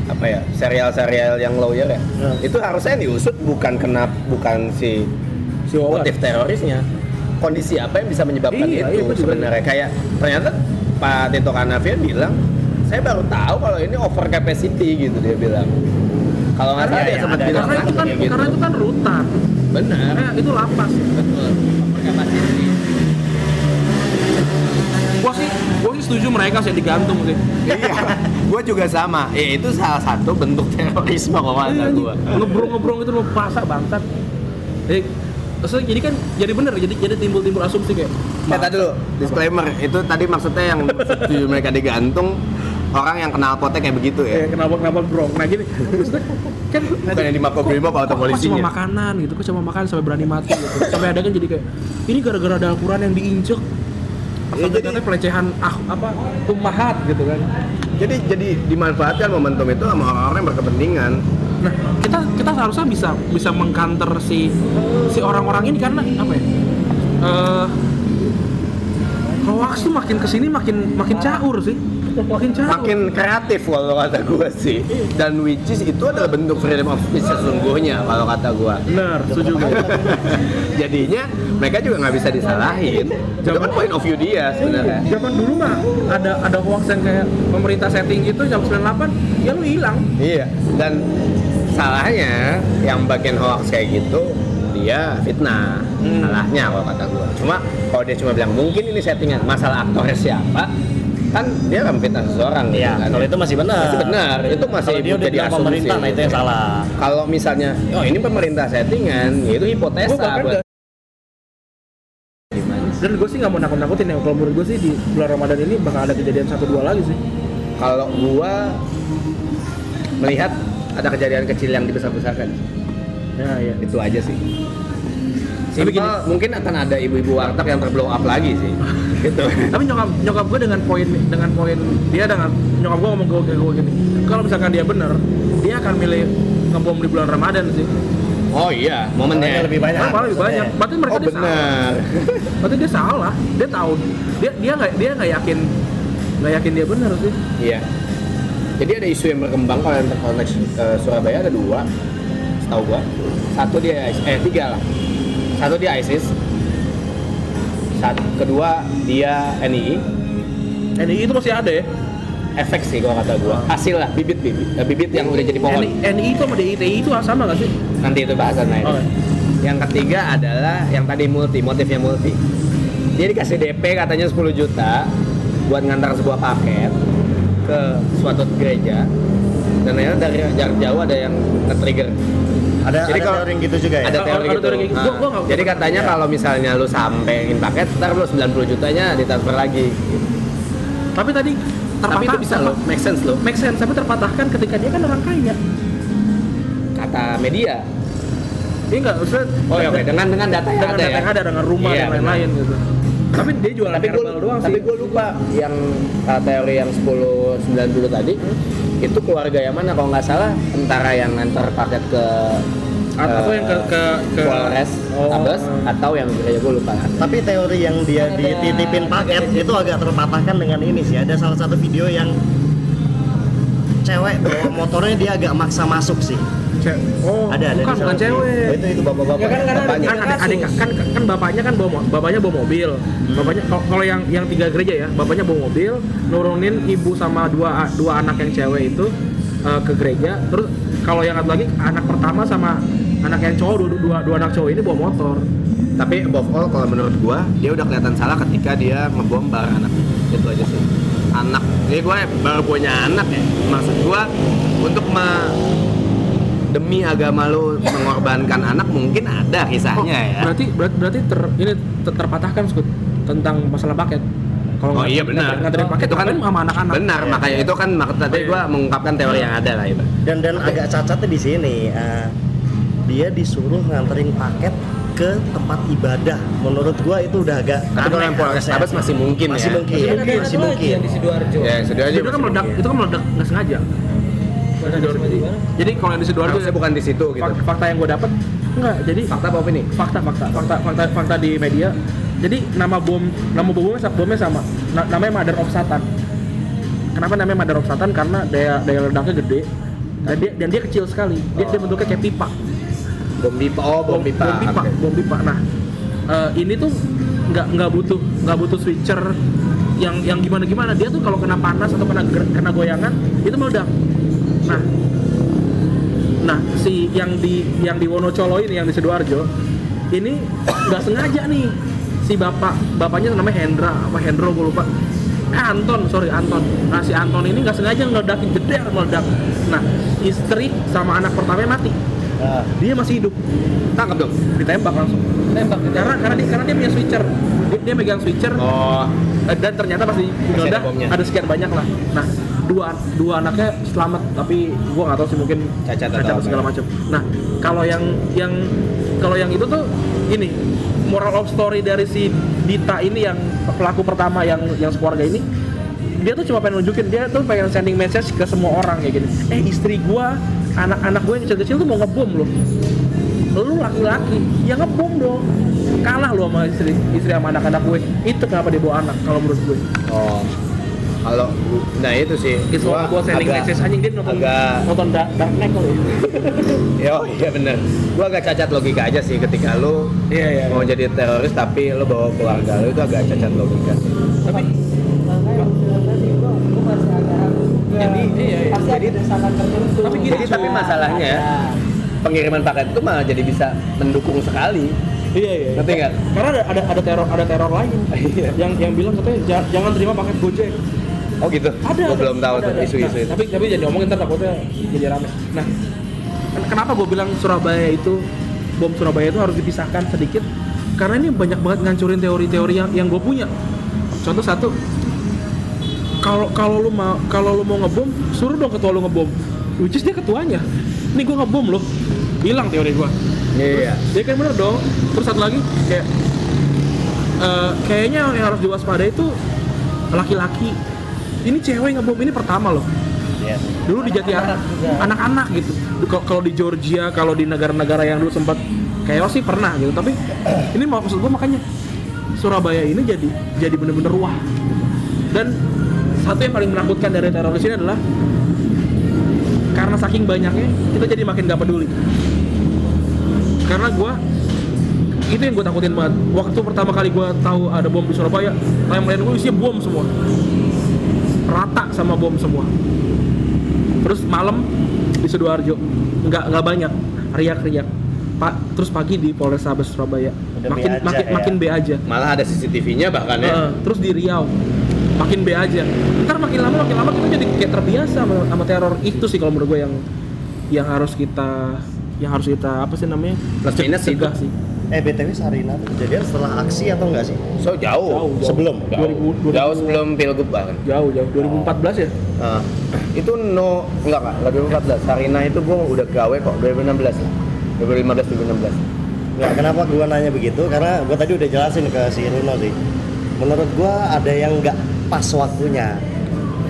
apa ya serial-serial yang lawyer ya. Ya. itu harusnya yang diusut bukan kena bukan si si motif terorisnya. Kondisi apa yang bisa menyebabkan Iya, iya, itu gua juga- sebenarnya? Kayak ternyata Pak Tito Karnavian bilang saya baru tahu kalau ini over capacity gitu dia bilang. Kalau nggak salah Iya, dia iya, sempat ada- bilang karena itu kan gitu. karena itu kan rutan benar. Eh, itu lapas. Betul. Gua sih gua sih setuju mereka sih digantung sih. Iya. [laughs] Gua juga sama. Ya itu salah satu bentuk terorisme kalau kata Iya, gua. Ngebrong-ngebrong itu mau pasak bangsat. Eh maksudnya jadi kan jadi bener jadi jadi timbul-timbul asumsi kayak Eh, tadi dulu, disclaimer, itu tadi maksudnya yang setuju mereka digantung orang yang kenal potnya kayak begitu ya. kenapa kenapa brong nah gini. Kan Bukan yang di Makobrimob atau polisinya. cuma makanan gitu kok cuma makan sampai berani mati gitu. Sampai ada kan jadi kayak ini gara-gara ada Al-Quran yang diinjek. Ya, jadi- katanya pelecehan ah, apa ummahat gitu kan. Jadi jadi dimanfaatkan momentum itu sama orang-orang yang berkepentingan. nah kita kita seharusnya bisa bisa mengkanter si si orang-orang ini karena apa ya? Eh hoax tuh makin ke sini makin makin caur sih makin kreatif kalau kata gua sih. Dan which is itu adalah bentuk freedom of speech sesungguhnya kalau kata gua. benar setuju gue [laughs] Jadinya mereka juga nggak bisa disalahin. Itu kan point of view dia sebenarnya. zaman dulu mah ada ada hoax yang kayak pemerintah setting gitu jam 98 ya lu hilang Iya. Dan salahnya yang bagian hoax kayak gitu dia fitnah Hmm. salahnya kalau kata gua cuma kalau dia cuma bilang mungkin ini settingan masalah aktornya siapa kan dia kan fitnah seseorang gitu Iya, kan. kalau itu masih benar. Masih benar, itu masih Kalau dia udah jadi pemerintah, nah itu yang salah. kalau misalnya oh ini pemerintah settingan ya itu hipotesa buat dan gue sih nggak mau nakut-nakutin ya kalau menurut gue sih di bulan Ramadan ini bakal ada kejadian satu dua lagi sih kalau gua melihat ada kejadian kecil yang dibesar-besarkan. Ya, ya. Itu aja sih. Tapi gini- mungkin akan ada ibu-ibu warteg yang terblow up lagi sih. [laughs] gitu. Tapi nyokap nyokap gue dengan poin dengan poin dia dengan nyokap gue ngomong ke gue gini, kalau misalkan dia bener, dia akan milih ngebom di bulan Ramadan sih. Oh iya, momennya lebih banyak. Malah malah lebih banyak. Berarti mereka Oh dia salah. benar. [laughs] Berarti dia salah. Dia tahu. Dia dia nggak dia nggak yakin nggak yakin dia bener sih. Iya. Jadi ada isu yang berkembang kalau yang terkoneksi ke Surabaya ada dua, setahu gua. Satu dia eh tiga lah. Satu dia ISIS. Satu kedua dia NII. NII itu masih ada ya. Efek sih kalau kata gua. Hasil lah bibit bibit, eh, bibit yang udah jadi pohon. NII, itu sama DITI itu sama nggak sih? Nanti itu bahasan lain. Oke. Yang ketiga adalah yang tadi multi, motifnya multi. Dia dikasih DP katanya 10 juta buat ngantar sebuah paket ke suatu gereja dan ternyata dari jarak jauh ada yang nge-trigger Ada Jadi ada kalau- teori gitu juga ya. ada teori gitu. teori gitu. Nah, Gua- gua jadi katanya Iya. kalau misalnya lu sampein paket, ntar lu 90 jutanya ditransfer lagi. Tapi tadi terpatah, Tapi itu bisa lo, make sense lo. make sense, tapi terpatahkan ketika dia kan orang kaya. Kata media. Iya nggak, maksudnya Oh ya, oke. Dengan dengan data yang dengan ada data ya. yang ada dengan rumah Iya, dan lain-lain gitu. Tapi dia jualan tapi gue herbal doang tapi sih. gue lupa yang uh, teori yang 10 90 tadi itu keluarga yang mana kalau nggak salah antara yang ngantar paket ke Atau uh, yang ke ke ke Polres Oh. Tabes atau yang gereja gue lupa Tapi teori yang dia dititipin paket itu agak terpatahkan dengan ini sih. Ada salah satu video yang cewek bawa motornya dia agak maksa masuk sih. Oh, Ada ada bukan bukan cewek. Oh, itu itu bapak-bapak. Ya kan, ya? ada Bapaknya. kan adik, adik kan kan bapaknya kan bawa bapaknya bawa mobil. Bapaknya kalau yang yang tiga gereja ya bapaknya bawa mobil nurunin ibu sama dua dua anak yang cewek itu eh, ke gereja. Terus kalau yang satu lagi anak pertama sama anak yang cowok dua, dua, dua anak cowok ini bawa motor. Tapi above all kalau menurut gue dia udah kelihatan salah ketika dia ngebom bareng anak. Itu aja sih. Anak. Ini gue baru punya anak ya. Maksud gue untuk me- demi agama lu mengorbankan anak mungkin ada kisahnya ya Oh, berarti berarti, berarti ter, ini ter- terpatahkan Skut, tentang masalah paket kalau Oh nggak- iya benar. nganter- nganterin paket itu kan sama anak-anak Benar, makanya itu kan maksud tadi Oh, iya. gua mengungkapkan teori yang ada lah itu. Dan dan agak cacatnya di sini. eh, dia disuruh nganterin paket ke tempat ibadah. Menurut gua itu udah agak Tapi kalau yang masih mungkin masih ya. mungkin, masih, satu lagi mungkin. yang di Sidoarjo. Ya, sudah aja. itu kan meledak itu kan meledak nggak sengaja. Jadi kalau yang di sidoarjo Harusnya bukan di situ gitu. fakta, fakta yang gue dapat enggak jadi Fakta apa opini? fakta fakta. Fakta fakta fakta di media. Jadi nama bom nama bomnya bomnya sama. Na- namanya Mother of Satan. Kenapa namanya Mother of Satan? Karena daya daya ledaknya gede. Dan dia dan dia kecil sekali. Dia, dia bentuknya kayak pipa. Bom pipa. Oh, bom pipa. bom pipa Oke. bom pipa. Nah eh, ini tuh nggak nggak butuh nggak butuh switcher yang yang gimana gimana dia tuh kalau kena panas atau kena kena goyangan itu meledak nah. Nah si yang di yang di Wonocolo ini yang di sidoarjo ini nggak sengaja nih. Si bapak bapaknya namanya Hendra apa Hendro gue lupa. Eh Anton sorry Anton. Nah si Anton ini nggak sengaja ngeledakin jeder meledak. Nah istri sama anak pertamanya mati. Nah, dia masih hidup. Tangkap dong. ditembak langsung. Tembak gitu. karena karena dia karena dia punya switcher. Dia, dia megang switcher. Oh, eh, dan ternyata pas di ada ada sekian banyak lah. Nah dua dua anaknya selamat tapi gua nggak tahu sih mungkin Cacat cacat segala ya. macam nah kalau yang yang kalau yang itu tuh ini moral of story dari si Dita ini yang pelaku pertama yang yang sekeluarga ini dia tuh cuma pengen nunjukin dia tuh pengen sending message ke semua orang kayak gini. Eh istri gua anak-anak gue yang kecil-kecil tuh mau ngebom loh. Lu laki-laki ya ngebom dong. Kalah lu sama istri istri sama anak-anak gue. Itu kenapa dia bawa anak kalau menurut gue. Oh. Kalau nah itu sih. itu gua gua sending agak- message anjing dia nonton agak nonton Dark, Dark Knight kali ya [laughs] iya bener. Gua agak cacat logika aja sih ketika lu Iya, iya, mau jadi teroris tapi lu bawa keluarga lu itu agak cacat logika. sih. tapi. Jadi, iya, iya. pasti ada desakan tertentu. Tapi gini, Jadi tapi masalahnya Ada. pengiriman paket itu malah jadi bisa mendukung sekali. iya iya Ngerti nggak? karena ada ada ada teror ada teror lain [laughs] Iya. yang yang bilang katanya "Ja- jangan terima paket gojek Oh gitu. ada Gua ada. belum tahu Ada, tuh ada. isu-isu Nah, itu. tapi tapi jangan diomongin ntar takutnya jadi rame nah ken- kenapa gue bilang Surabaya itu bom Surabaya itu harus dipisahkan sedikit karena ini banyak banget ngancurin teori-teori yang yang gue punya contoh satu kalau kalau lu mau kalau lu mau ngebom suruh dong ketua lu ngebom which is dia ketuanya ini gue ngebom loh hilang teori gue Iya. ya kan bener dong terus satu lagi kayak eh, kayaknya yang harus diwaspadai itu laki-laki ini cewek ngebom ini pertama loh. Yes. dulu di anak-anak gitu. Kalau- di Georgia kalau di negara-negara yang dulu sempat chaos sih pernah gitu. Tapi [clears throat] ini mau- maksud gue makanya Surabaya ini jadi jadi bener-bener wah gitu. dan satu yang paling menakutkan dari teroris ini adalah karena saking banyaknya kita jadi makin gak peduli. Karena gue itu yang gue takutin banget. Waktu pertama kali gue tahu ada bom di Surabaya timeline gue isinya bom semua rata sama bom semua. Terus malam di sidoarjo nggak nggak banyak riak-riak. Pak terus pagi di Polrestabes Surabaya. Udah makin aja makin ya. makin B aja. Malah ada CCTV-nya bahkan ya. Heeh, terus di Riau makin B aja. Ntar makin lama makin lama kita jadi kayak terbiasa sama, sama teror. Itu sih kalau menurut gue yang yang harus kita yang harus kita apa sih namanya? Plus minus itu. sih Eh BTW Sarina tuh kejadian setelah aksi atau enggak sih? So jauh. Jauh, jauh. Sebelum? Jauh, 2000, 2000. jauh sebelum pilgub bahkan. jauh jauh 2014 ya Ah, itu no enggak enggak enggak 2014 Sarina itu gua udah gawe kok 2016 lah 2015 2016 Nggak, kenapa gua nanya begitu? Karena gua tadi udah jelasin ke si Runo sih. Menurut gua ada yang nggak pas waktunya.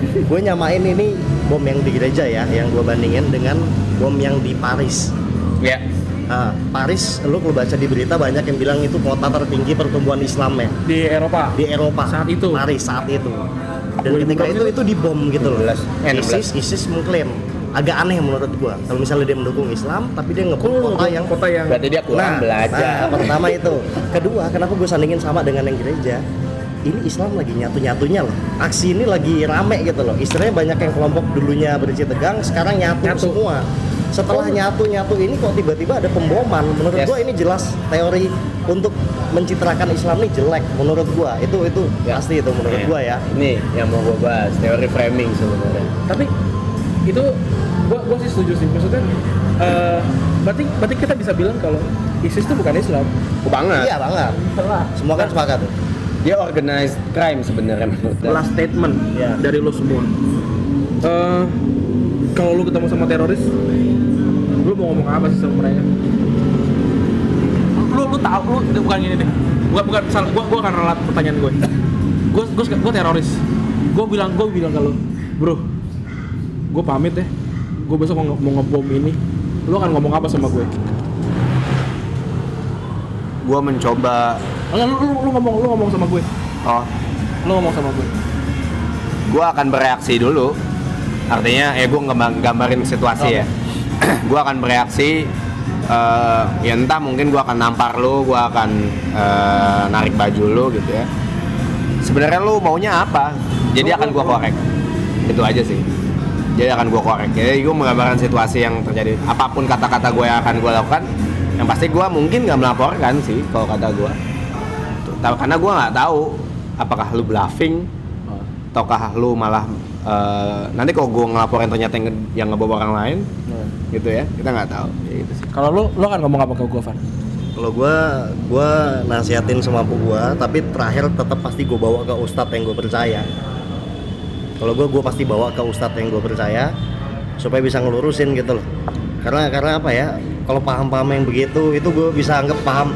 gue nyamain ini bom yang di gereja ya, yang gua bandingin dengan bom yang di Paris. ya Nah, Paris, lu kalau baca di berita banyak yang bilang itu kota tertinggi pertumbuhan Islam ya. Di Eropa? Di Eropa. Saat itu. Paris saat itu. Dan 2014 ketika itu itu dibom gitu loh. 16, 16. ISIS ISIS mengklaim. Agak aneh menurut gua. Kalau misalnya dia mendukung Islam tapi dia ngebom kota yang kota yang berarti dia kurang nah, belajar. nah, pertama itu. Kedua kenapa gue sandingin sama dengan yang gereja? Ini Islam lagi nyatu-nyatunya loh. Aksi ini lagi rame gitu loh. Istilahnya banyak yang kelompok dulunya berisi tegang sekarang nyatu, Nyatu. semua setelah nyatu-nyatu ini kok tiba-tiba ada pemboman. Menurut Yes. gua ini jelas teori untuk mencitrakan Islam ini jelek menurut gua. Itu itu Ya. pasti itu menurut Iya. gua ya. Ini yang mau gua bahas teori framing sebenarnya. Tapi itu gua gua sih setuju sih. Maksudnya eh, berarti berarti kita bisa bilang kalau ISIS itu bukan Islam. Oh, banget. Iya banget. Semua kan sepakat. tuh dia organized crime sebenarnya menurut gua. last statement Ya. dari lo semua. Eh, kalau lu ketemu sama teroris lu mau ngomong apa sih sama mereka? Lu lu tahu lu bukan gini deh. Bukan bukan salah gua gua akan ralat pertanyaan gue gua gua gua teroris. Gua bilang gua bilang kalau bro gua pamit deh. Gua besok mau, mau ngebom ini. Lu akan ngomong apa sama gue gua mencoba. Enggak, lu, lu, lu ngomong lu ngomong sama gue oh. Lu ngomong sama gue gua akan bereaksi dulu. Artinya eh gua ngembang- gambarin situasi ya [clears throat] gua akan bereaksi eh, ya entah mungkin gua akan nampar lu gua akan eh, narik baju lu gitu ya. Sebenarnya lu maunya apa? Jadi akan gua korek. Itu aja sih. Jadi akan gua korek. Jadi gua menggambarkan situasi yang terjadi. Apa pun kata-kata gue yang akan gua lakukan yang pasti gua mungkin nggak melaporkan sih kalau kata tahu- karena gua nggak tahu apakah lu bluffing ataukah lu malah eh, nanti kalau gue ngelaporin ternyata yang, yang ngebawa orang lain gitu ya kita nggak tahu ya gitu sih kalau lu lu akan ngomong apa ke gue Van Kalau gua gua nasihatin semampu gua, tapi terakhir tetap pasti gua bawa ke ustadz yang gue percaya. Kalau gua gua pasti bawa ke ustadz yang gue percaya supaya bisa ngelurusin gitu loh. Karena karena apa ya? Kalau paham-paham yang begitu itu gue bisa anggap paham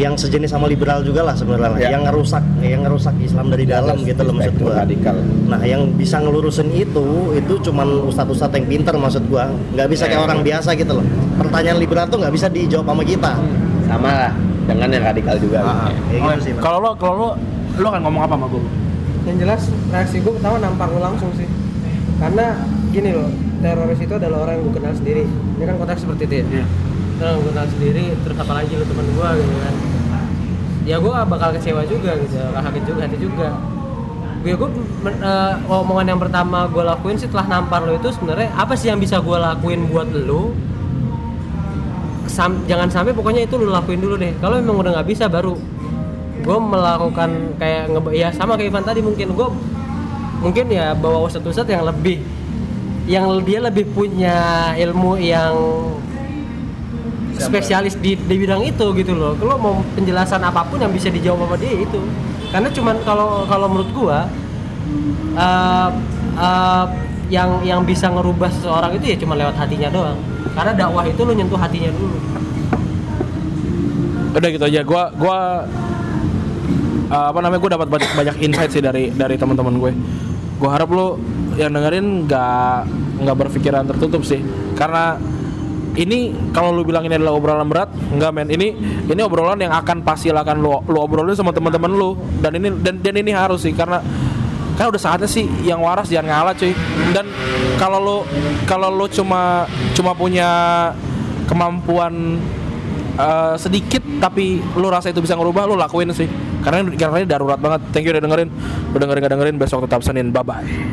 yang sejenis sama liberal juga lah sebenarnya Ya. yang ngerusak yang ngerusak Islam dari dalam gitu loh maksud gua. radikal Nah, yang bisa ngelurusin itu itu cuman ustadz-ustadz yang pinter maksud gua. nggak bisa kayak Eh. orang biasa gitu loh. Pertanyaan liberal tuh nggak bisa dijawab sama kita. sama lah dengan yang radikal juga Ah, kayak gitu sih. Mas. kalau lu kalau lu lu akan ngomong apa sama gue yang jelas reaksi gue pertama nampar lu langsung sih karena gini loh teroris itu adalah orang yang gue kenal sendiri ini kan konteks seperti itu ya Iya. Yang gue kenal sendiri terus apalagi lu teman gue gitu kan. Ya gue bakal kecewa juga gitu. Bakal juga hati juga. Gue gue men- eh, omongan yang pertama gue lakuin sih setelah nampar lo itu sebenarnya apa sih yang bisa gue lakuin buat lo Sam- jangan sampai pokoknya itu lu lakuin dulu deh. Kalau memang udah nggak bisa baru gue melakukan kayak nge ya sama kayak Ivan tadi mungkin gue mungkin ya bawa ustadz-ustadz yang lebih yang dia lebih punya ilmu yang spesialis di, di bidang itu gitu loh. Kalau mau penjelasan apa pun yang bisa dijawab sama dia itu. Karena cuman kalau kalau menurut gua eh, eh, yang yang bisa ngerubah seseorang itu ya cuma lewat hatinya doang. Karena dakwah itu lu nyentuh hatinya dulu. Udah gitu aja. Gua gua uh, apa namanya gue dapat banyak banyak insight sih dari dari teman-teman gue. Gue harap lo yang dengerin nggak nggak berpikiran tertutup sih. Karena ini kalau lu bilang ini adalah obrolan berat nggak men. Ini ini obrolan yang akan pasti akan lu lu obrolin sama teman-teman lu. Dan ini dan, dan ini harus sih karena kan udah saatnya sih yang waras jangan ngalah cuy. Dan kalau lu kalau lu cuma cuma punya kemampuan eh, sedikit tapi lu rasa itu bisa ngerubah lu lakuin sih. Karena karena ini darurat banget. Thank you udah dengerin. Udah dengerin gak dengerin besok tetap senin. Bye bye